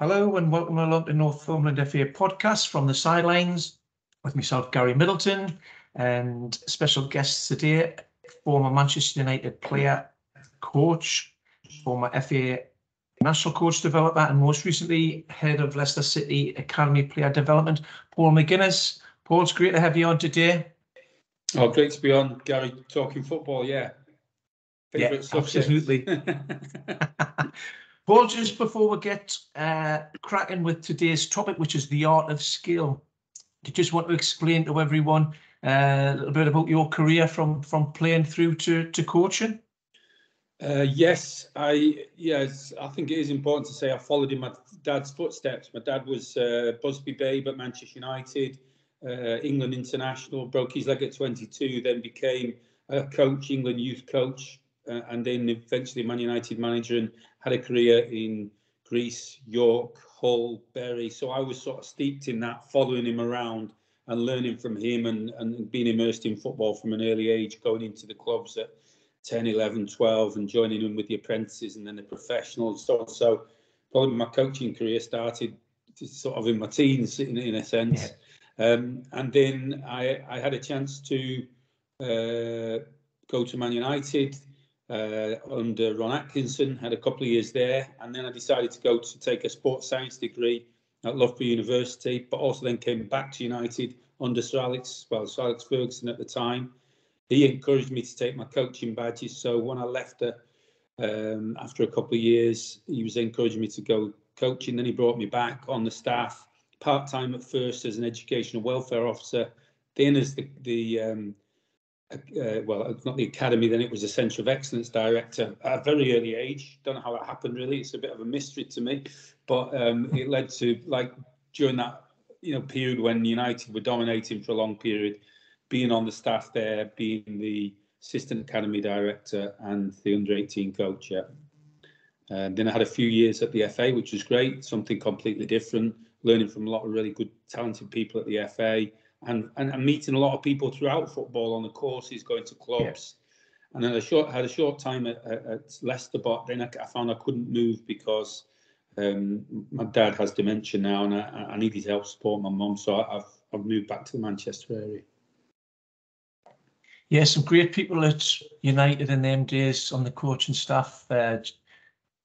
Hello and welcome along to Northumberland FA podcast from the sidelines with myself, Gary Middleton, and special guests today, former Manchester United player, coach, former FA national coach developer, and most recently head of Leicester City Academy Player Development, Paul McGuinness. Paul, it's great to have you on today. Oh, great to be on, Gary, talking football. Yeah. Favorite yeah, absolutely. Paul, just before we get uh, cracking with today's topic, which is the art of skill, do you just want to explain to everyone uh, a little bit about your career from from playing through to to coaching? Uh, yes, I yes, I think it is important to say I followed in my dad's footsteps. My dad was uh, Busby Babe at Manchester United, uh, England international, broke his leg at 22, then became a coach, England youth coach, uh, and then eventually Man United manager, and had a career in Greece, York, Hull, Bury. So I was sort of steeped in that, following him around and learning from him, and and being immersed in football from an early age, going into the clubs at 10, 11, 12, and joining them with the apprentices and then the professionals. So, so probably my coaching career started sort of in my teens, in, in a sense. Um, and then I, I had a chance to uh, go to Man United uh, under Ron Atkinson, had a couple of years there, and then I decided to go to take a sports science degree at Loughborough University, but also then came back to United under Sir Alex, well, Sir Alex Ferguson at the time, he encouraged me to take my coaching badges. So when I left uh, um, after a couple of years, he was encouraging me to go coaching. Then he brought me back on the staff part time at first as an educational welfare officer, then as the the um, uh, well, not the academy, then it was a centre of excellence director at a very early age. Don't know how that happened really. It's a bit of a mystery to me, but um, it led to like during that you know period when United were dominating for a long period being on the staff there, being the assistant academy director and the under 18 coach. Yeah. And then I had a few years at the FA, which was great, something completely different, learning from a lot of really good, talented people at the FA and, and, and meeting a lot of people throughout football on the courses, going to clubs. Yeah. And then I short, had a short time at, at, at Leicester, but then I, I, found I couldn't move because um, my dad has dementia now and I, I needed help support my mum. So I've, I've moved back to the Manchester area. Yeah, some great people at United in them days on the coaching staff. Uh,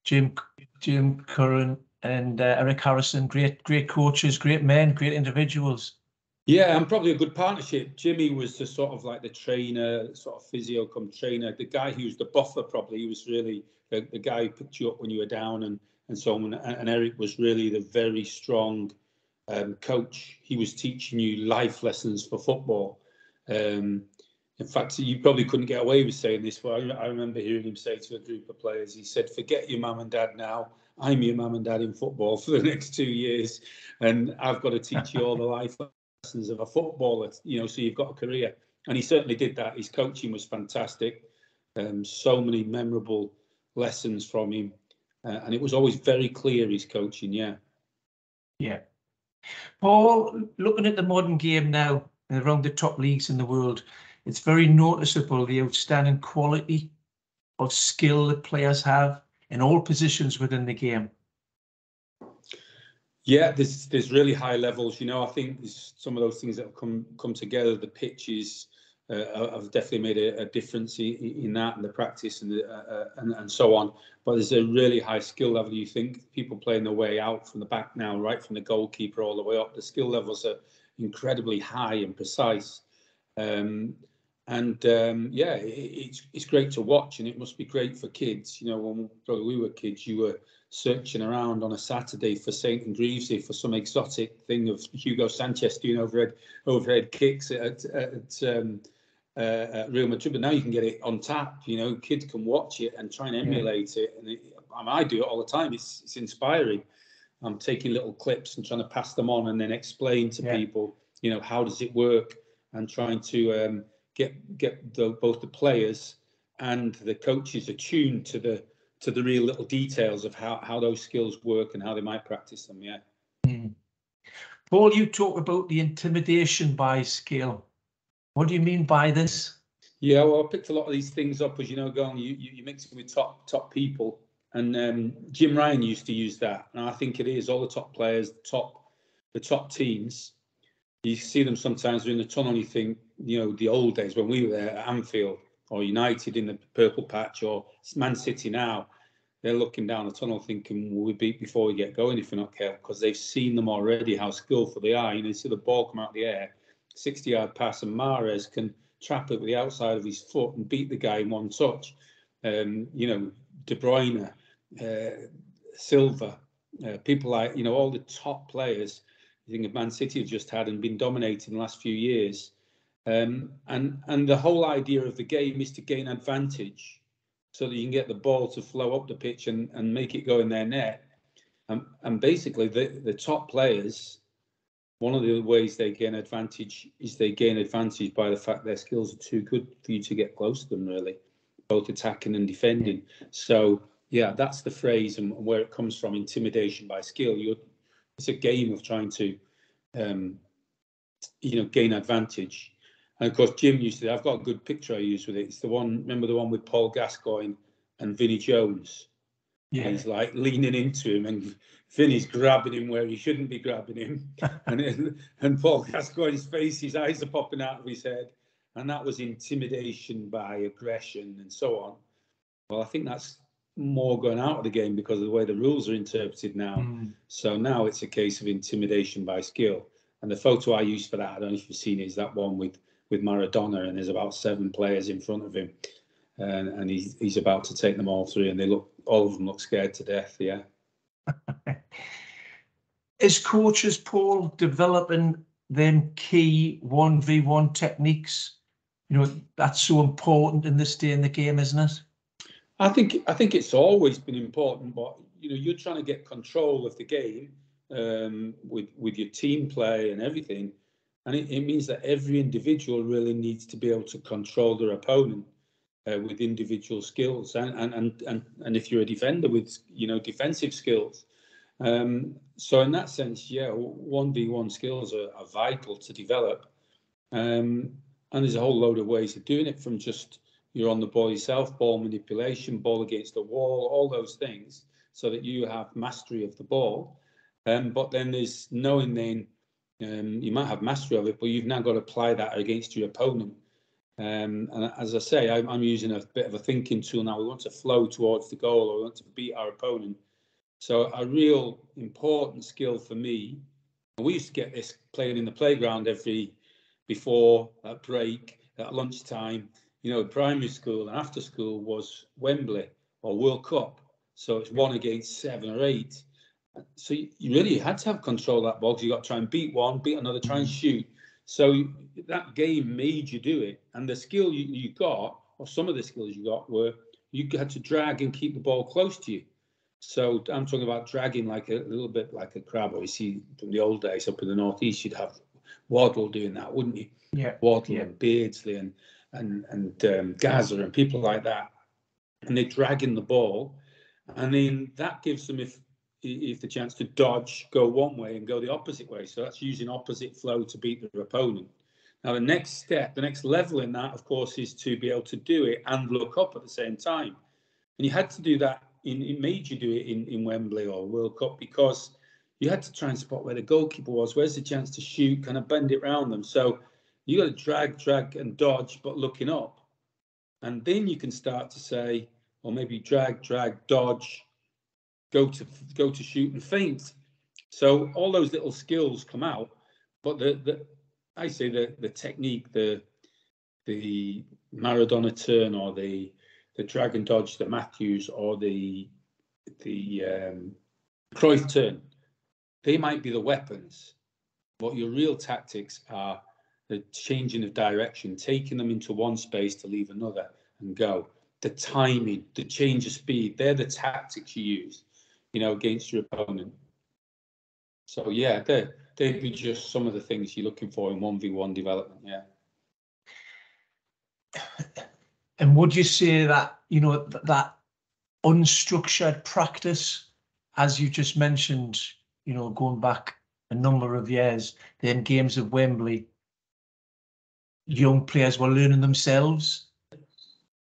Jim Jim Curran and uh, Eric Harrison, great great coaches, great men, great individuals. Yeah, and probably a good partnership. Jimmy was the sort of like the trainer, sort of physio come trainer. The guy who was the buffer, probably he was really the, the guy who picked you up when you were down, and and so on. And, and Eric was really the very strong um, coach. He was teaching you life lessons for football. Um, in fact, you probably couldn't get away with saying this, but I, I remember hearing him say to a group of players, he said, forget your mum and dad now. I'm your mum and dad in football for the next two years. And I've got to teach you all the life lessons of a footballer, you know, so you've got a career. And he certainly did that. His coaching was fantastic. Um, so many memorable lessons from him. Uh, and it was always very clear, his coaching, yeah. Yeah. Paul, looking at the modern game now, around the top leagues in the world, it's very noticeable the outstanding quality of skill that players have in all positions within the game. Yeah, there's there's really high levels. You know, I think some of those things that have come come together. The pitches uh, have definitely made a, a difference in, in, that and the practice and, the, uh, uh, and and so on. But there's a really high skill level. You think people playing their way out from the back now, right from the goalkeeper all the way up. The skill levels are incredibly high and precise. Um, and um, yeah, it, it's it's great to watch, and it must be great for kids. You know, when we were kids, you were searching around on a Saturday for St and Greavsie for some exotic thing of Hugo Sanchez doing overhead overhead kicks at, at, um, uh, at Real Madrid. But now you can get it on tap. You know, kids can watch it and try and emulate yeah. it. And it, I, mean, I do it all the time. It's it's inspiring. I'm taking little clips and trying to pass them on and then explain to yeah. people, you know, how does it work, and trying to um, get get the, both the players and the coaches attuned to the to the real little details of how how those skills work and how they might practice them. Yeah. Mm. Paul, you talk about the intimidation by skill. What do you mean by this? Yeah, well, I picked a lot of these things up as you know, going you you, you mix it with top top people, And um, Jim Ryan used to use that, and I think it is all the top players, the top, the top teams. You see them sometimes in the tunnel. You think, you know, the old days when we were there at Anfield or United in the purple patch or Man City now. They're looking down the tunnel thinking, will we beat before we get going if we're not careful? Because they've seen them already, how skillful they are. You know, you see the ball come out of the air, 60 yard pass, and Mahrez can trap it with the outside of his foot and beat the guy in one touch. Um, you know, De Bruyne, uh, Silva, uh, people like, you know, all the top players, you think of Man City have just had and been dominating the last few years. Um, and and the whole idea of the game is to gain advantage so that you can get the ball to flow up the pitch and, and make it go in their net. And, and basically, the, the top players, one of the ways they gain advantage is they gain advantage by the fact their skills are too good for you to get close to them, really, both attacking and defending. So, yeah, that's the phrase and where it comes from intimidation by skill. You're, it's a game of trying to, um, you know, gain advantage and of course, Jim used to. I've got a good picture I use with it. It's the one. Remember the one with Paul Gascoigne and Vinnie Jones. Yeah. he's like leaning into him, and Vinny's grabbing him where he shouldn't be grabbing him, and and Paul Gascoigne's face, his eyes are popping out of his head, and that was intimidation by aggression and so on. Well, I think that's more going out of the game because of the way the rules are interpreted now. Mm. So now it's a case of intimidation by skill. And the photo I use for that, I don't know if you've seen it, is that one with with Maradona, and there's about seven players in front of him, and, and he's he's about to take them all through, and they look all of them look scared to death. Yeah. Is coaches Paul developing them key one v one techniques? You know that's so important in this day in the game, isn't it? I think I think it's always been important, but you know you're trying to get control of the game um, with with your team play and everything. And it, it, means that every individual really needs to be able to control their opponent uh, with individual skills. And, and, and, and, and if you're a defender with, you know, defensive skills. Um, so in that sense, yeah, 1v1 skills are, are vital to develop. Um, and there's a whole load of ways of doing it from just you're on the ball yourself, ball manipulation, ball against the wall, all those things, so that you have mastery of the ball. Um, but then there's knowing then um, you might have mastery of it, but you've now got to apply that against your opponent. Um, and as I say, I'm, I'm, using a bit of a thinking tool now. We want to flow towards the goal, or we want to beat our opponent. So a real important skill for me. We used to get this playing in the playground every before at break, at lunchtime. You know, primary school and after school was Wembley or World Cup. So it's one against seven or eight. So you really had to have control of that ball because you got to try and beat one, beat another, try and shoot. So that game made you do it. And the skill you, you got, or some of the skills you got, were you had to drag and keep the ball close to you. So I'm talking about dragging like a, a little bit like a crab. Or you see from the old days up in the northeast, you'd have Waddle doing that, wouldn't you? Yeah. Waddle yeah. and Beardsley and and and um, Gazza and people like that, and they're dragging the ball, and then that gives them if if the chance to dodge, go one way and go the opposite way. So that's using opposite flow to beat their opponent. Now, the next step, the next level in that, of course, is to be able to do it and look up at the same time. And you had to do that in, it made you do it in, in Wembley or World Cup because you had to try and spot where the goalkeeper was, where's the chance to shoot, kind of bend it around them. So you got to drag, drag, and dodge, but looking up. And then you can start to say, or maybe drag, drag, dodge, go to go to shoot and feint. So all those little skills come out, but the, the I say the the technique, the the Maradona turn or the the dragon dodge, the Matthews or the the um, Cruyff turn, they might be the weapons, but your real tactics are the changing of direction, taking them into one space to leave another and go. The timing, the change of speed, they're the tactics you use you know, against your opponent. So yeah, they they'd be just some of the things you're looking for in one v one development. Yeah. And would you say that you know that unstructured practice, as you just mentioned, you know, going back a number of years, then games of Wembley, young players were learning themselves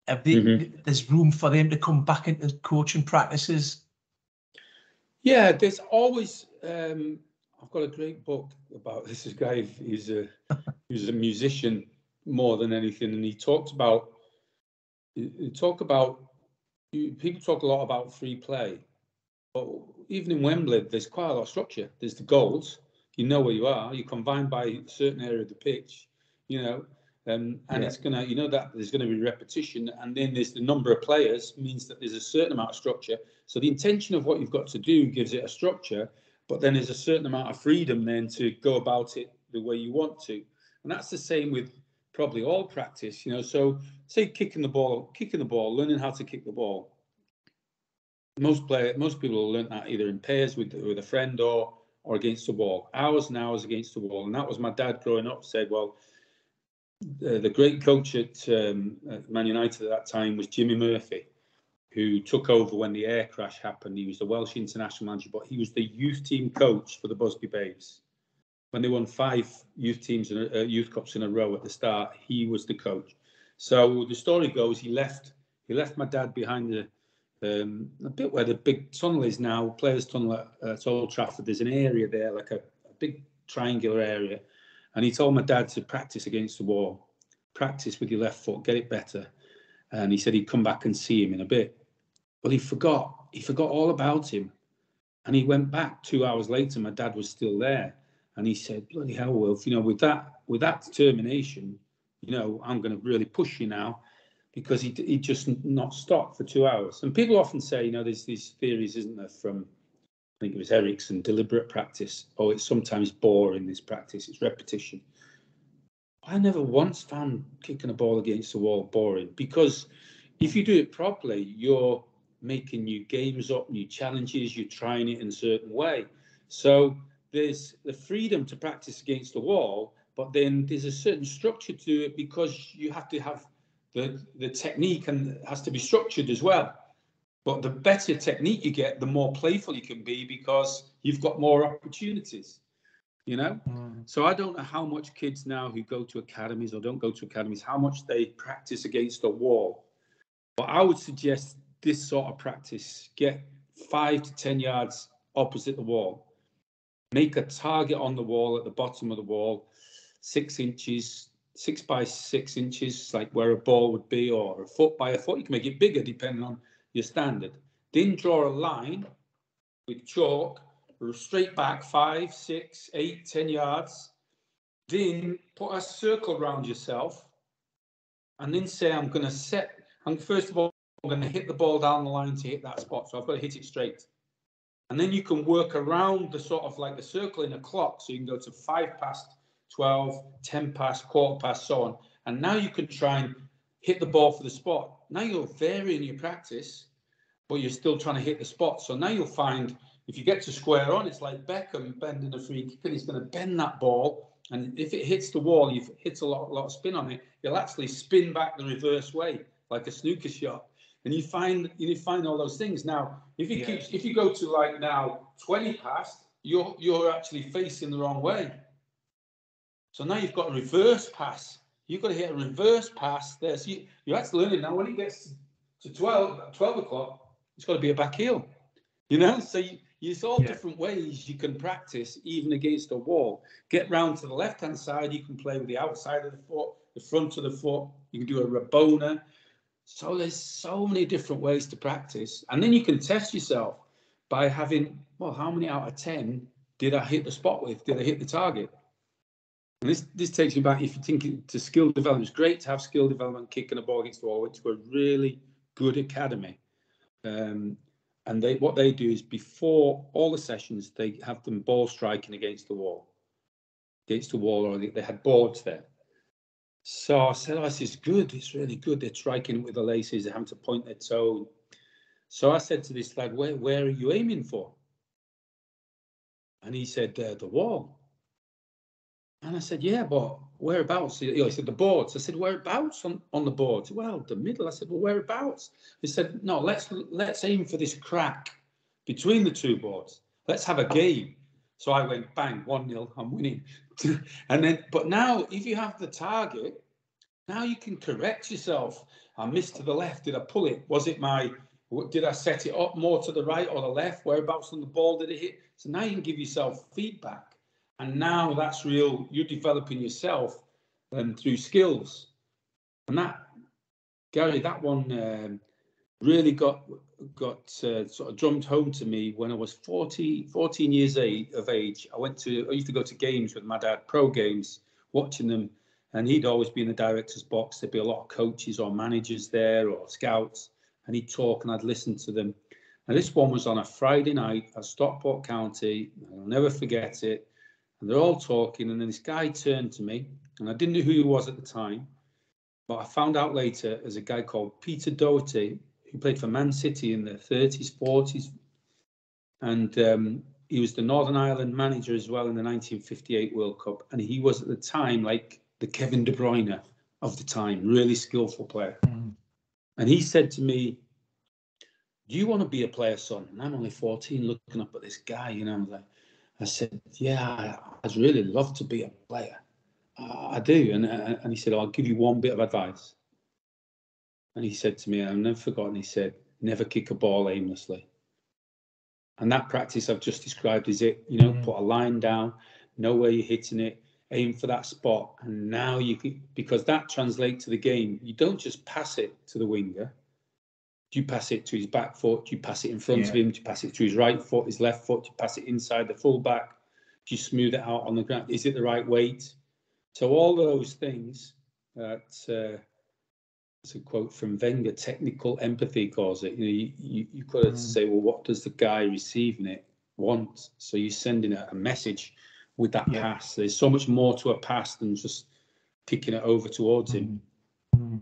Have they, mm-hmm. There's room for them to come back into coaching practices. Yeah, there's always. Um, I've got a great book about this. Guy, he's a he's a musician more than anything, and he talked about. He talked about. People talk a lot about free play, but even in Wembley, there's quite a lot of structure. There's the goals. You know where you are. You're confined by a certain area of the pitch. You know, um, and yeah. it's gonna, you know, that there's going to be repetition, and then there's the number of players means that there's a certain amount of structure. So the intention of what you've got to do gives it a structure, but then there's a certain amount of freedom then to go about it the way you want to, and that's the same with probably all practice. You know, so say kicking the ball, kicking the ball, learning how to kick the ball. Most player, most people will learn that either in pairs with with a friend or or against the wall. Hours and hours against the wall, and that was my dad growing up. Said, well uh, the great coach at, um, at Man United at that time was Jimmy Murphy, who took over when the air crash happened. He was the Welsh international manager, but he was the youth team coach for the Busby Babes. When they won five youth teams and uh, youth cups in a row at the start, he was the coach. So the story goes, he left he left my dad behind the um, a bit where the big tunnel is now, Players Tunnel at, at Old Trafford. There's an area there, like a, a big triangular area and he told my dad to practice against the wall, practice with your left foot, get it better. And he said he'd come back and see him in a bit. Well, he forgot. He forgot all about him. And he went back two hours later. My dad was still there. And he said, Bloody hell, Wilf, you know, with that with that determination, you know, I'm going to really push you now because he he just not stopped for two hours. And people often say, you know, there's these theories, isn't there, from I think it was Ericsson, deliberate practice. Oh, it's sometimes boring, this practice, it's repetition. I never once found kicking a ball against the wall boring because if you do it properly, you're making new games up, new challenges, you're trying it in a certain way. So there's the freedom to practice against the wall, but then there's a certain structure to it because you have to have the, the technique and has to be structured as well. But the better technique you get, the more playful you can be because you've got more opportunities. You know, mm. so I don't know how much kids now who go to academies or don't go to academies, how much they practice against a wall. But I would suggest this sort of practice get five to 10 yards opposite the wall. Make a target on the wall at the bottom of the wall, six inches, six by six inches, like where a ball would be, or a foot by a foot. You can make it bigger depending on your standard. Then draw a line with chalk, straight back five, six, eight, ten yards. Then put a circle around yourself, and then say, "I'm going to set." And first of all, I'm going to hit the ball down the line to hit that spot. So I've got to hit it straight. And then you can work around the sort of like the circle in a clock. So you can go to five past 12, 10 past, quarter past, so on. And now you can try and hit the ball for the spot. Now you're varying your practice, but you're still trying to hit the spot. So now you'll find if you get to square on, it's like Beckham bending a free kick, and he's going to bend that ball. And if it hits the wall, you've hit a lot, lot of spin on it. You'll actually spin back the reverse way, like a snooker shot. And you find you find all those things. Now, if you yeah. keep if you go to like now 20 past, you're you're actually facing the wrong way. So now you've got a reverse pass You've got to hit a reverse pass there. So you, you have to learn now. When it gets to 12, 12 o'clock, it's got to be a back heel. You know, so you, there's all yeah. different ways you can practice, even against a wall. Get round to the left hand side, you can play with the outside of the foot, the front of the foot. You can do a Rabona. So there's so many different ways to practice, and then you can test yourself by having well, how many out of ten did I hit the spot with? Did I hit the target? And this this takes me back. If you think to skill development, it's great to have skill development, kicking a ball against the wall, which a really good academy. Um, and they what they do is before all the sessions, they have them ball striking against the wall, against the wall, or they had boards there. So I said, oh, this is good. It's really good. They're striking with the laces. They're having to point their toe. So I said to this lad, where, where are you aiming for? And he said, uh, the wall. And I said, yeah, but whereabouts? He said, the boards. I said, whereabouts on, on the boards? Well, the middle. I said, well, whereabouts? He said, no, let's let's aim for this crack between the two boards. Let's have a game. So I went, bang, 1 0, I'm winning. and then, but now, if you have the target, Now you can correct yourself. I missed to the left. Did I pull it? Was it my? Did I set it up more to the right or the left? Whereabouts on the ball did it hit? So now you can give yourself feedback, and now that's real. You're developing yourself um, through skills, and that Gary, that one um, really got got uh, sort of drummed home to me when I was 40, 14 years of age. I went to I used to go to games with my dad, pro games, watching them and he'd always be in the director's box. There'd be a lot of coaches or managers there or scouts, and he'd talk and I'd listen to them. And this one was on a Friday night at Stockport County. I'll never forget it. And they're all talking, and then this guy turned to me, and I didn't know who he was at the time, but I found out later as a guy called Peter Doherty, who played for Man City in the 30s, 40s, and um, he was the Northern Ireland manager as well in the 1958 World Cup, and he was at the time like the Kevin De Bruyne of the time, really skillful player. Mm. And he said to me, Do you want to be a player, son? And I'm only 14 looking up at this guy, you know. I, like, I said, Yeah, I'd really love to be a player. Uh, I do. And, uh, and he said, I'll give you one bit of advice. And he said to me, I've never forgotten, he said, Never kick a ball aimlessly. And that practice I've just described is it, you know, mm. put a line down, know where you're hitting it, aim for that spot, and now you can, because that translates to the game. You don't just pass it to the winger. Do you pass it to his back foot? Do you pass it in front yeah. of him? Do you pass it to his right foot, his left foot? Do you pass it inside the full back? Do you smooth it out on the ground? Is it the right weight? So all those things that uh, it's a quote from Wenger, technical empathy calls it. You know, you, you, you got to mm. say, well, what does the guy receiving it want? So you're sending a, a message with that yeah. pass. There's so much more to a pass than just kicking it over towards him. Mm-hmm.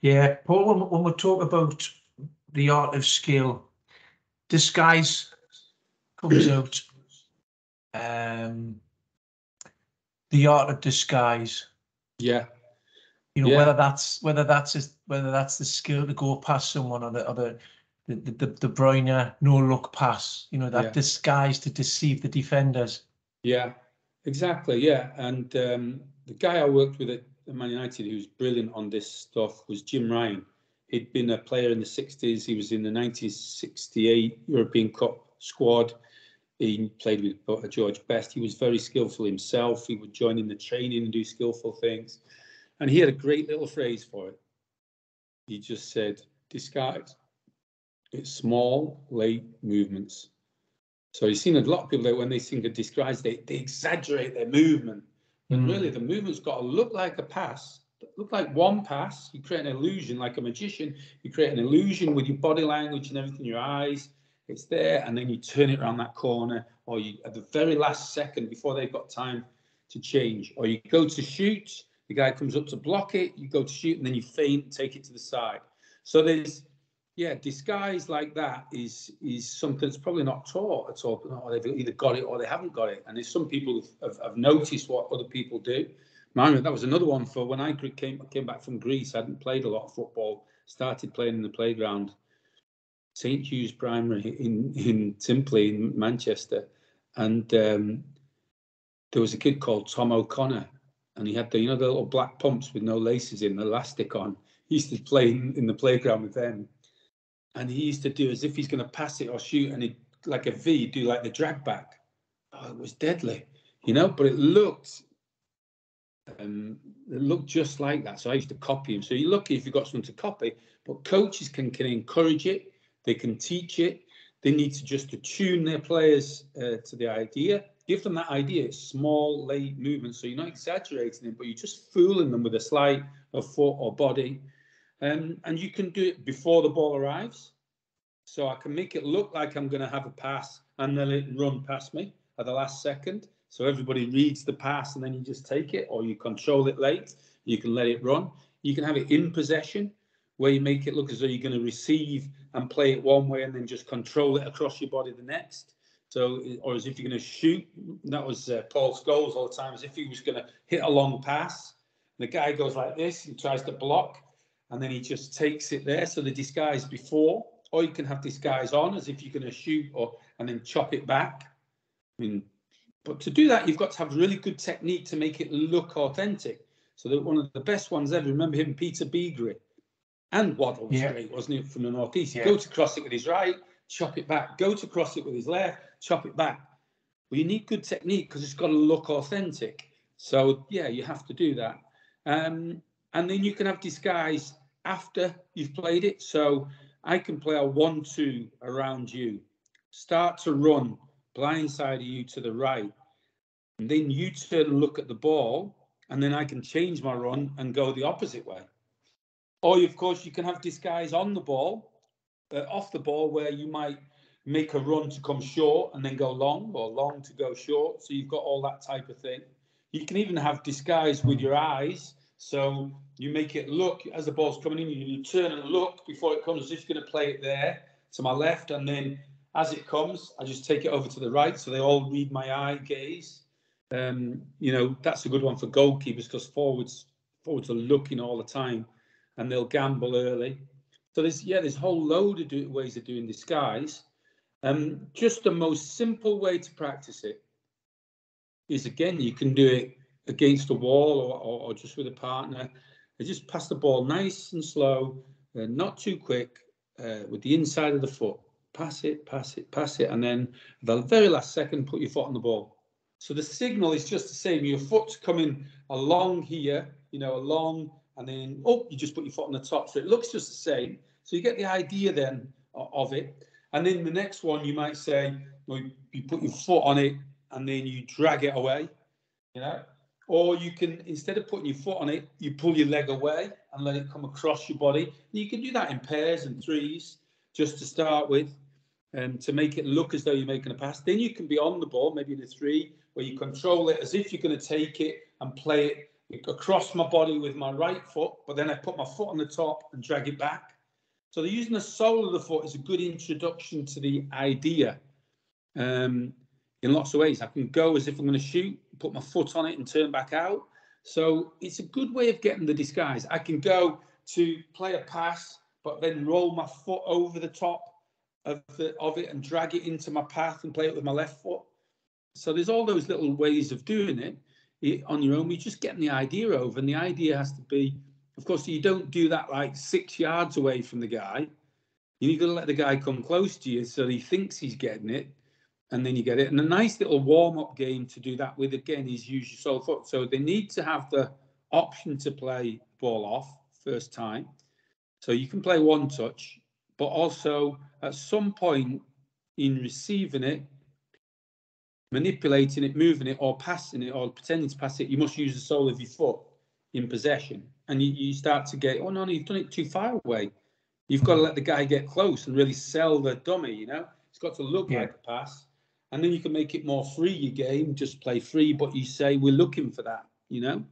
Yeah, Paul, when, when we talk about the art of skill, disguise comes out. Um, the art of disguise. Yeah. You know yeah. whether that's whether that's whether that's the skill to go past someone or the or the the the, De Bruyne no look pass. You know that yeah. disguise to deceive the defenders. Yeah, exactly. Yeah, and um, the guy I worked with at Man United who was brilliant on this stuff was Jim Ryan. He'd been a player in the 60s. He was in the 1968 European Cup squad. He played with George Best. He was very skillful himself. He would join in the training and do skillful things. And he had a great little phrase for it. He just said, disguise. It's small, late movements. So you've seen a lot of people that when they think of disguise, they, they exaggerate their movement. But mm. really, the movement's got to look like a pass, look like one pass. You create an illusion like a magician. You create an illusion with your body language and everything, your eyes. It's there, and then you turn it around that corner, or you at the very last second before they've got time to change, or you go to shoot. The guy comes up to block it. You go to shoot, and then you feint take it to the side. So there's yeah, disguise like that is is something that's probably not taught at all. Or they've either got it or they haven't got it. And there's some people have, have noticed what other people do. That was another one for when I came came back from Greece. I hadn't played a lot of football. Started playing in the playground, St Hugh's Primary in in Timperley in Manchester, and um, there was a kid called Tom O'Connor, and he had the you know the little black pumps with no laces in, elastic on. He used to play in, in the playground with them and he used to do as if he's going to pass it or shoot, and he like a V, do like the drag back. Oh, it was deadly, you know. But it looked, um, it looked just like that. So I used to copy him. So you're lucky if you've got someone to copy. But coaches can can encourage it. They can teach it. They need to just attune their players uh, to the idea. Give them that idea. Small, late movements. So you're not exaggerating it, but you're just fooling them with a sleight of foot or body um, and you can do it before the ball arrives. So I can make it look like I'm going to have a pass and then it run past me at the last second. So everybody reads the pass and then you just take it, or you control it late. You can let it run. You can have it in possession, where you make it look as though you're going to receive and play it one way and then just control it across your body the next. So, or as if you're going to shoot. That was uh, Paul Scholes all the time, as if he was going to hit a long pass. The guy goes like this and tries to block, and then he just takes it there. So the disguise before, or you can have disguise on as if you're going to shoot or and then chop it back. I mean, but to do that, you've got to have really good technique to make it look authentic. So the, one of the best ones ever. Remember him, Peter Beagrie, and Waddle was Yeah. great, wasn't it, from the northeast? Yeah. Go to cross it with his right, chop it back. Go to cross it with his left, chop it back. Well, you need good technique because it's got to look authentic. So yeah, you have to do that. Um, and then you can have disguise after you've played it. So I can play a one-two around you, start to run blindside you to the right, and then you turn and look at the ball, and then I can change my run and go the opposite way. Or of course you can have disguise on the ball, uh, off the ball, where you might make a run to come short and then go long, or long to go short. So you've got all that type of thing. You can even have disguise with your eyes. So you make it look as the ball's coming in, you turn and look before it comes you're going to play it there to my left. And then as it comes, I just take it over to the right. So they all read my eye gaze. Um, you know, that's a good one for goalkeepers because forwards forwards are looking all the time and they'll gamble early. So there's yeah, there's a whole load of do, ways of doing disguise. Um, just the most simple way to practice it is again, you can do it against a wall or, or, or just with a partner. Just pass the ball nice and slow, uh, not too quick, uh, with the inside of the foot. Pass it, pass it, pass it, and then the very last second, put your foot on the ball. So the signal is just the same. Your foot's coming along here, you know, along, and then oh, you just put your foot on the top. So it looks just the same. So you get the idea then of it. And then the next one, you might say, well, you put your foot on it and then you drag it away, you know. Or you can, instead of putting your foot on it, you pull your leg away and let it come across your body. And you can do that in pairs and threes just to start with um, to make it look as though you're making a pass. Then you can be on the ball, maybe in a three, where you control it as if you're going to take it and play it across my body with my right foot, but then I put my foot on the top and drag it back. So the using the sole of the foot is a good introduction to the idea. Um, in lots of ways, I can go as if I'm going to shoot, put my foot on it and turn back out. So it's a good way of getting the disguise. I can go to play a pass, but then roll my foot over the top of, the, of it and drag it into my path and play it with my left foot. So there's all those little ways of doing it, it on your own. You're just getting the idea over, and the idea has to be, of course, you don't do that like six yards away from the guy. You've got to let the guy come close to you so he thinks he's getting it, and then you get it. And a nice little warm up game to do that with again is use your sole foot. So they need to have the option to play ball off first time. So you can play one touch, but also at some point in receiving it, manipulating it, moving it, or passing it, or pretending to pass it, you must use the sole of your foot in possession. And you, you start to get, oh no, no, you've done it too far away. You've got to let the guy get close and really sell the dummy, you know? It's got to look Yeah. like a pass. And then you can make it more free, your game, just play free, but you say, we're looking for that, you know?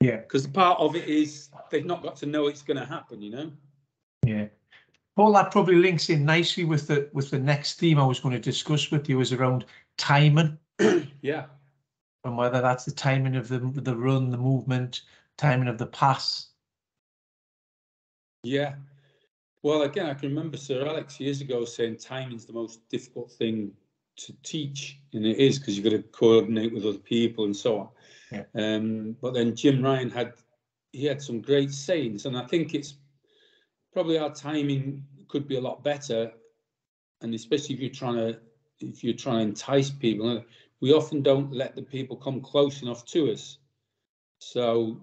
Yeah. Because the part of it is they've not got to know it's going to happen, you know? Yeah. Paul, that probably links in nicely with the with the next theme I was going to discuss with you is around timing Yeah. and whether that's the timing of the the run, the movement, timing of the pass. Yeah. Well, again, I can remember Sir Alex years ago saying timing's the most difficult thing to teach, and it is because you've got to coordinate with other people and so on. Yeah. Um, but then Jim Ryan had he had some great sayings, and I think it's probably our timing could be a lot better, and especially if you're trying to if you're trying to entice people, we often don't let the people come close enough to us. So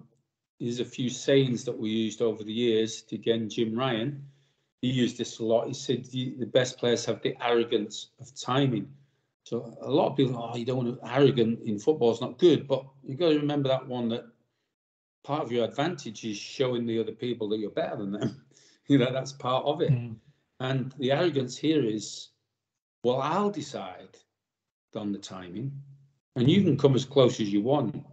there's a few sayings that we used over the years. Again, Jim Ryan, he used this a lot. He said the, the best players have the arrogance of timing. So a lot of people, oh, you don't want to arrogant in football is not good, but you've got to remember that one that part of your advantage is showing the other people that you're better than them. you know, that's part of it. Mm. And the arrogance here is, well, I'll decide on the timing, and you can come as close as you want.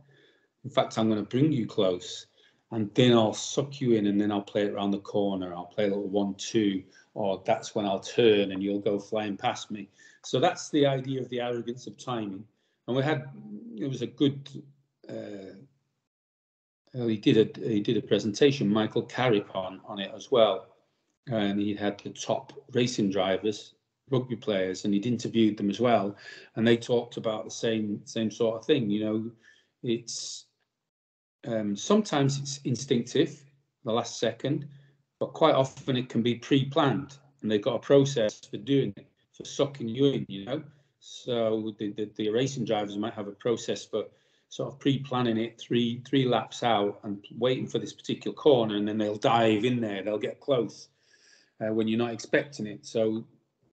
In fact, I'm going to bring you close, and then I'll suck you in, and then I'll play it around the corner. I'll play a little one-two, or that's when I'll turn, and you'll go flying past me. So that's the idea of the arrogance of timing. And we had, it was a good. Uh, well, he did a he did a presentation, Michael Carrick on on it as well and he had the top racing drivers, rugby players, and he'd interviewed them as well, and they talked about the same same sort of thing. You know, it's um, sometimes it's instinctive, the last second, but quite often it can be pre-planned, and they've got a process for doing it, for sucking you in. You know, so the the, the racing drivers might have a process for sort of pre-planning it three three laps out and waiting for this particular corner, and then they'll dive in there. They'll get close uh, when you're not expecting it. So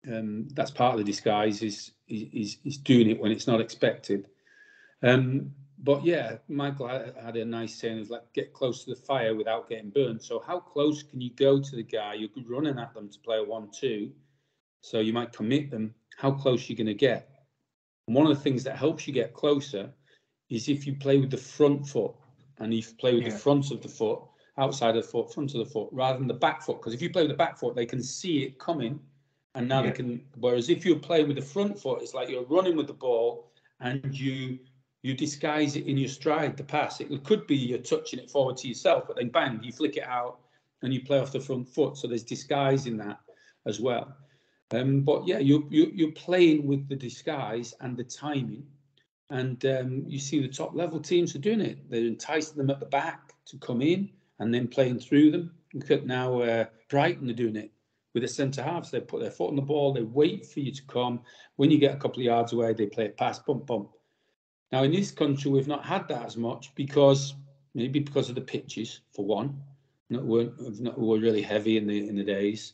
um, that's part of the disguise is, is is doing it when it's not expected. Um, but yeah, Michael had a nice saying of like get close to the fire without getting burned. So how close can you go to the guy? You're running at them to play a one-two, so you might commit them. How close you're going to get? And one of the things that helps you get closer is if you play with the front foot and you play with yeah. the front of the foot, outside of the foot, front of the foot, rather than the back foot. Because if you play with the back foot, they can see it coming, and now yeah. they can. Whereas if you're playing with the front foot, it's like you're running with the ball and you you disguise it in your stride, the pass. It could be you're touching it forward to yourself, but then bang, you flick it out and you play off the front foot. So there's disguise in that as well. Um, but yeah, you, you, you're playing with the disguise and the timing. And um, you see the top level teams are doing it. They're enticing them at the back to come in and then playing through them. Look at now uh, Brighton are doing it with the centre halves. They put their foot on the ball, they wait for you to come. When you get a couple of yards away, they play a pass, bump, bump. Now, in this country, we've not had that as much because maybe because of the pitches, for one, not, weren't, were really heavy in the in the days,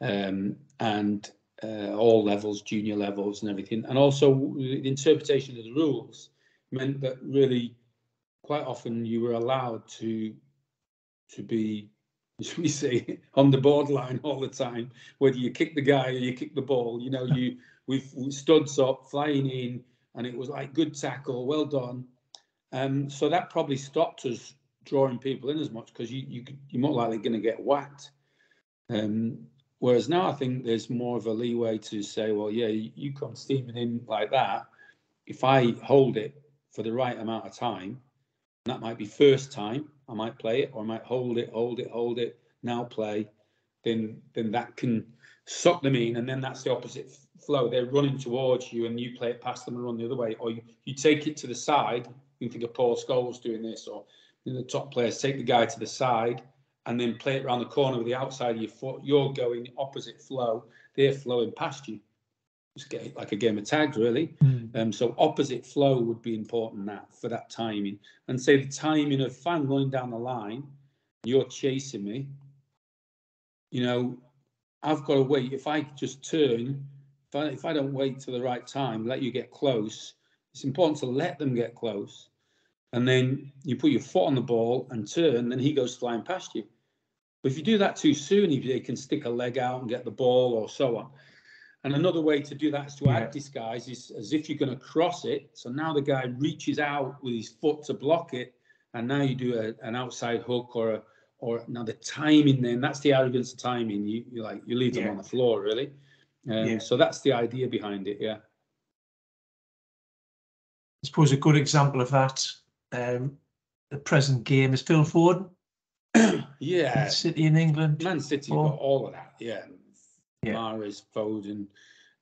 um, and uh, all levels, junior levels, and everything, and also the interpretation of the rules meant that really quite often you were allowed to to be as we say on the borderline all the time whether you kick the guy or you kick the ball. You know you we've studs up flying in and it was like good tackle, well done. Um, so that probably stopped us drawing people in as much because you, you you're more likely going to get whacked. Um, whereas now I think there's more of a leeway to say, well, yeah, you, you come steaming in like that. If I hold it for the right amount of time, that might be first time I might play it, or I might hold it, hold it, hold it, now play. Then then that can suck them in, and then that's the opposite flow. They're running towards you, and you play it past them and run the other way, or you, you take it to the side. You think of Paul Scholes doing this, or the top players take the guy to the side and then play it around the corner with the outside of your foot. You're going opposite flow. They're flowing past you. Just get like a game of tag, really. Mm. Um, so opposite flow would be important that for that timing. And say the timing of fan running down the line, you're chasing me. You know, I've got to wait. If I just turn if I, if I don't wait to the right time, let you get close, it's important to let them get close. And then you put your foot on the ball and turn, then he goes flying past you. But if you do that too soon, they can stick a leg out and get the ball or so on. And another way to do that is to add disguise is as if you're going to cross it. So now the guy reaches out with his foot to block it, and now you do a, an outside hook or a or now the timing. Then that's the arrogance of timing. You, you like you leave them yeah. on the floor really. Um, yeah. So that's the idea behind it, yeah. I suppose a good example of that, um, the present game is Phil Foden. yeah. Man City in England. Man City got all of that, yeah. yeah. Mahrez, Foden,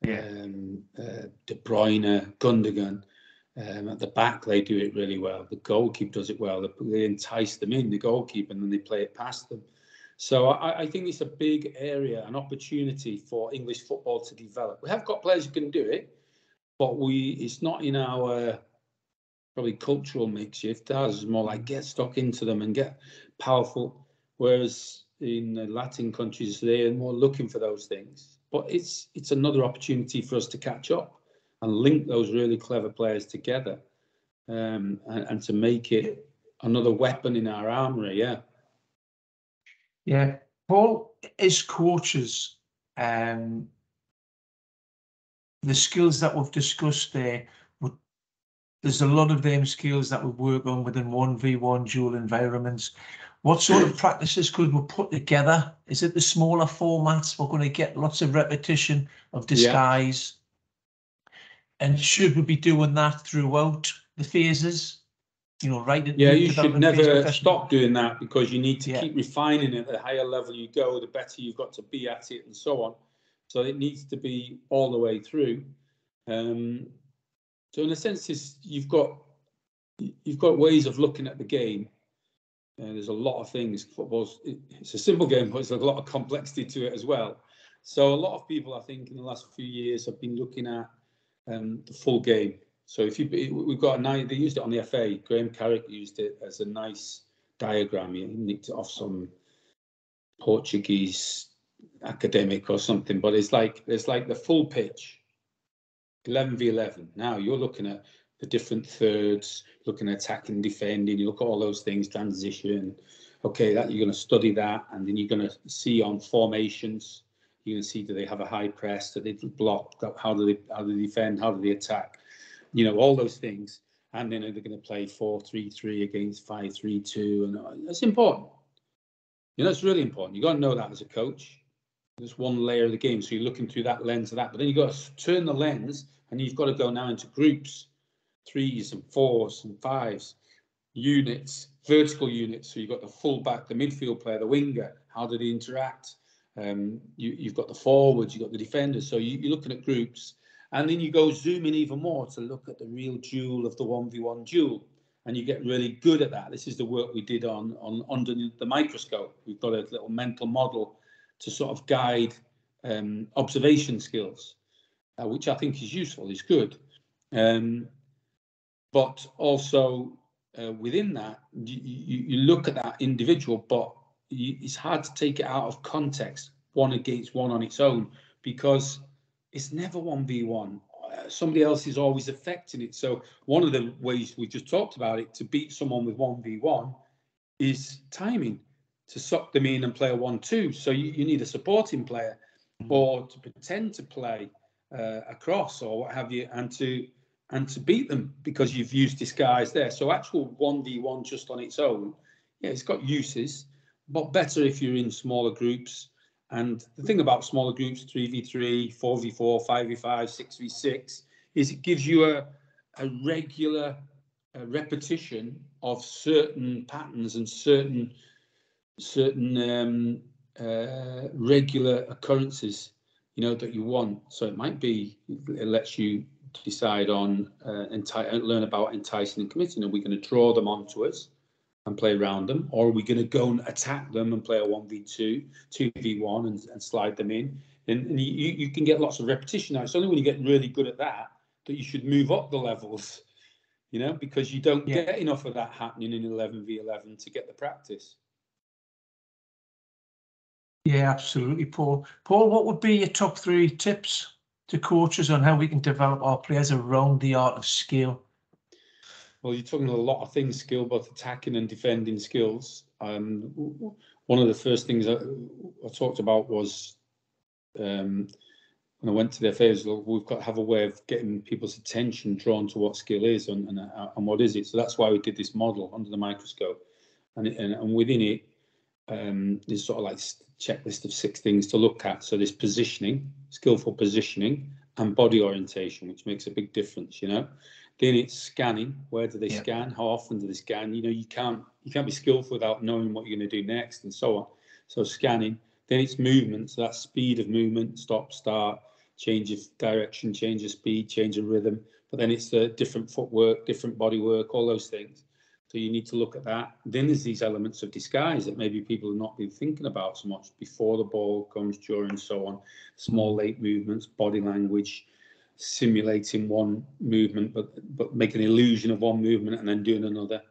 yeah. um, uh, De Bruyne, Gundogan. Um, at the back, they do it really well. The goalkeeper does it well. They, they entice them in, the goalkeeper, and then they play it past them. So I, I, think it's a big area, an opportunity for English football to develop. We have got players who can do it, but we it's not in our probably cultural makeshift. Ours is more like get stuck into them and get powerful. Whereas in the Latin countries, they're more looking for those things. But it's it's another opportunity for us to catch up and link those really clever players together, um, and, and to make it another weapon in our armory. Yeah. Yeah, Paul, as coaches, um, the skills that we've discussed there, would, there's a lot of them skills that we work on within 1v1 duel environments. What sort of practices could we put together? Is it the smaller formats? We're going to get lots of repetition of disguise. Yeah. And should we be doing that throughout the phases? You know, right. Yeah, you should never stop doing that because you need to yeah. keep refining it. The higher level you go, the better you've got to be at it, and so on. So it needs to be all the way through. Um, so in a sense, you've got you've got ways of looking at the game, Uh, there's a lot of things. Football's it's a simple game, but there's a lot of complexity to it as well. So a lot of people, I think, in the last few years have been looking at um, the full game. So if you we've got a nice, they used it on the FA. Graham Carrick used it as a nice diagram. He nicked it off some Portuguese academic or something, but it's like it's like the full pitch, 11 v 11. Now you're looking at the different thirds, looking at attacking, defending. You look at all those things, transition. Okay, that you're going to study that, and then you're going to see on formations. You're going to see do they have a high press? Do they block? How do they how do they defend? How do they attack? You know all those things, and then they're going to play four three three against five three two, and that's important. You know, it's really important. You've got to know that as a coach. There's one layer of the game, so you're looking through that lens of that. But then you've got to turn the lens, and you've got to go now into groups threes and fours and fives, units, vertical units. So you've got the fullback, the midfield player, the winger. How do they interact? Um, you, have got the forwards, you've got the defenders. So you, are looking at groups. And then you go zoom in even more to look at the real duel of the 1v1 duel. And you get really good at that. This is the work we did on, on under the microscope. We've got a little mental model to sort of guide um, observation skills, uh, which I think is useful, is good. Um, but also uh, within that, you, you, look at that individual, but you, it's hard to take it out of context, one against one on its own, because it's never 1v1. Uh, somebody else is always affecting it. So, one of the ways we just talked about it to beat someone with 1v1 is timing to suck them in and play a 1 2. So, you, you need a supporting player mm-hmm. or to pretend to play uh, across or what have you, and to and to beat them because you've used disguise there. So actual 1v1 just on its own, yeah, it's got uses, but better if you're in smaller groups. And the thing about smaller groups, 3v3, 4v4, 5v5, 6v6, is it gives you a, a regular a repetition of certain patterns and certain certain um, uh, regular occurrences, you know, that you want. So it might be, it lets you decide on uh, enti- learn about enticing and committing. Are we going to draw them onto us and play around them, or are we going to go and attack them and play a one v two, two v one, and, and slide them in? And, and you, you can get lots of repetition. Now it's only when you get really good at that that you should move up the levels. You know, because you don't yeah. get enough of that happening in 11 v 11 to get the practice. Yeah, absolutely, Paul. Paul, what would be your top three tips to coaches on how we can develop our players around the art of skill? Well, you're talking a lot of things, skill, both attacking and defending skills. Um, one of the first things I, I talked about was um, when I went to the affairs, we've got to have a way of getting people's attention drawn to what skill is and, and, uh, and what is it. So that's why we did this model under the microscope. And, and, and within it, um, there's sort of like checklist of six things to look at. So there's positioning, skillful positioning, and body orientation, which makes a big difference. You know, then it's scanning. Where do they yeah. scan? How often do they scan? You know, you can't you can't be skillful without knowing what you're going to do next, and so on. So scanning. Then it's movement. So that's speed of movement, stop, start, change of direction, change of speed, change of rhythm. But then it's the different footwork, different body work, all those things. So you need to look at that. Then there's these elements of disguise that maybe people have not been thinking about so much before the ball comes, during, so on. Small late movements, body language, simulating one movement, but but make an illusion of one movement and then doing another.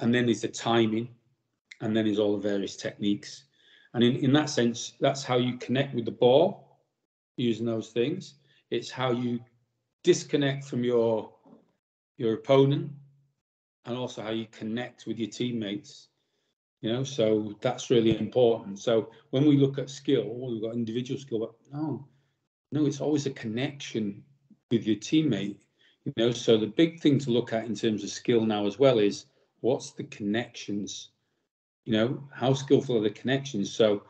And then there's the timing, and then there's all the various techniques. And in, in that sense, that's how you connect with the ball using those things. It's how you disconnect from your your opponent and also how you connect with your teammates. You know, so that's really important. So when we look at skill, we've got individual skill, but no, no, it's always a connection with your teammate. You know, so the big thing to look at in terms of skill now as well is what's the connections? You know, how skillful are the connections? So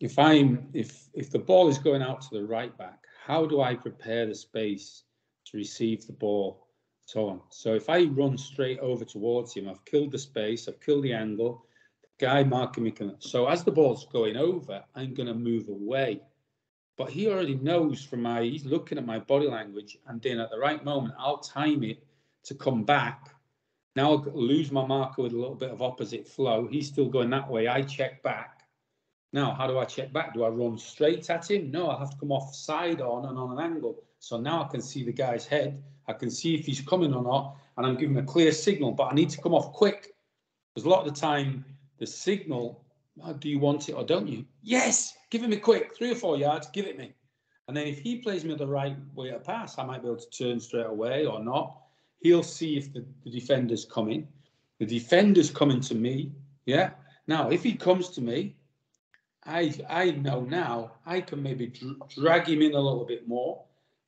if I'm if if the ball is going out to the right back, how do I prepare the space to receive the ball? so on. So if I run straight over towards him, I've killed the space, I've killed the angle, the guy marking me. Can, so as the ball's going over, I'm going to move away. But he already knows from my, he's looking at my body language, and then at the right moment, I'll time it to come back Now I'll lose my marker with a little bit of opposite flow. He's still going that way. I check back. Now, how do I check back? Do I run straight at him? No, I have to come off side on and on an angle. So now I can see the guy's head. I can see if he's coming or not, and I'm giving a clear signal, but I need to come off quick. Because a lot of the time, the signal, do you want it or don't you? Yes, give it me quick, three or four yards, give it me. And then if he plays me the right way to pass, I might be able to turn straight away or not. He'll see if the, the defender's coming. The defender's coming to me. Yeah. Now, if he comes to me, I I know now I can maybe dr drag him in a little bit more,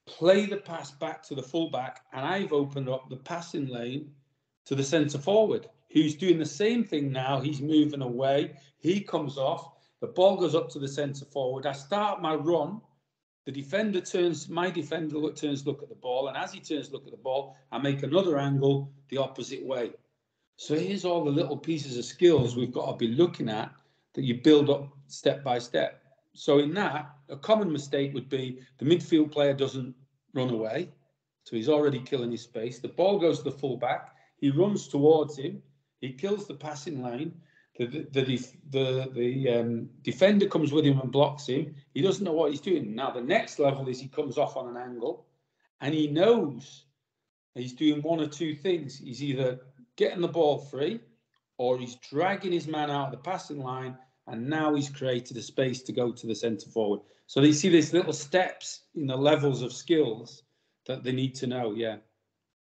play the pass back to the fullback, and I've opened up the passing lane to the centre forward, who's doing the same thing now. He's moving away. He comes off. The ball goes up to the centre forward. I start my run the defender turns, my defender look, turns look at the ball, and as he turns look at the ball, I make another angle the opposite way. So here's all the little pieces of skills we've got to be looking at that you build up step by step. So in that, a common mistake would be the midfield player doesn't run away, so he's already killing his space. The ball goes to the fullback, he runs towards him, he kills the passing line. the the the, the um, defender comes with him and blocks him. He doesn't know what he's doing. Now the next level is he comes off on an angle, and he knows he's doing one or two things. He's either getting the ball free, or he's dragging his man out of the passing line, and now he's created a space to go to the centre forward. So they see these little steps in the levels of skills that they need to know. Yeah,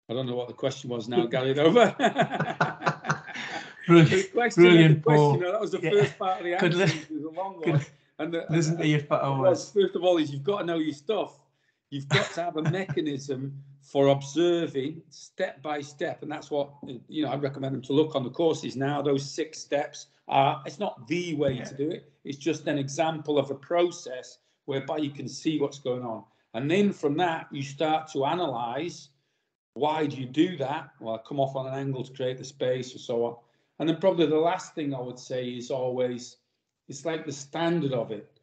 I don't know what the question was now. Carried over. Brilliant, question, brilliant Paul. that was the yeah. first part of the answer. It was a long one. And the, listen to your First of all, is you've got to know your stuff. You've got to have a mechanism for observing step by step, and that's what you know. I recommend them to look on the courses now. Those six steps are. It's not the way yeah. to do it. It's just an example of a process whereby you can see what's going on, and then from that you start to analyze. Why do you do that? Well, I come off on an angle to create the space, or so on and then probably the last thing I would say is always it's like the standard of it.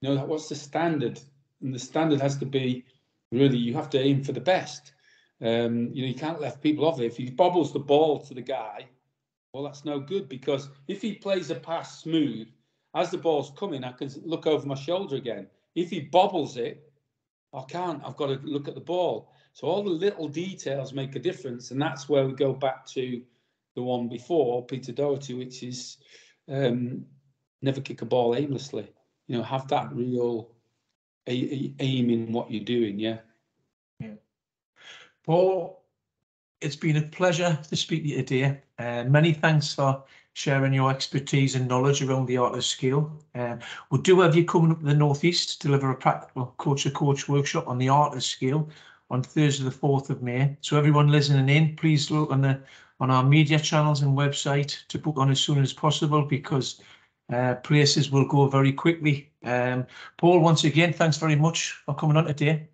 You know, what's the standard? And the standard has to be really you have to aim for the best. Um, you know, you can't let people off it. If he bobbles the ball to the guy, well, that's no good because if he plays a pass smooth, as the ball's coming, I can look over my shoulder again. If he bobbles it, I can't. I've got to look at the ball. So all the little details make a difference, and that's where we go back to the one before Peter Doherty, which is um, never kick a ball aimlessly. You know, have that real aim in what you're doing. Yeah. Yeah. Paul, it's been a pleasure to speak to you today. Uh, many thanks for sharing your expertise and knowledge around the art of skill. Um, we do have you coming up to the Northeast to deliver a practical coach to coach workshop on the art of skill on Thursday, the 4th of May. So everyone listening in, please look on the on our media channels and website to book on as soon as possible because uh, places will go very quickly. Um, Paul, once again, thanks very much for coming on today.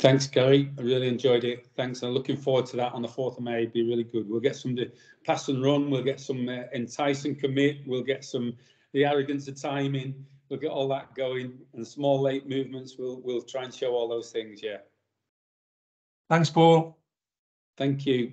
Thanks, Gary. I really enjoyed it. Thanks. I'm looking forward to that on the 4th of May. It'd be really good. We'll get some pass and run. We'll get some uh, entice and commit. We'll get some the arrogance of timing. We'll get all that going and small late movements. We'll we'll try and show all those things. Yeah. Thanks, Paul. Thank you.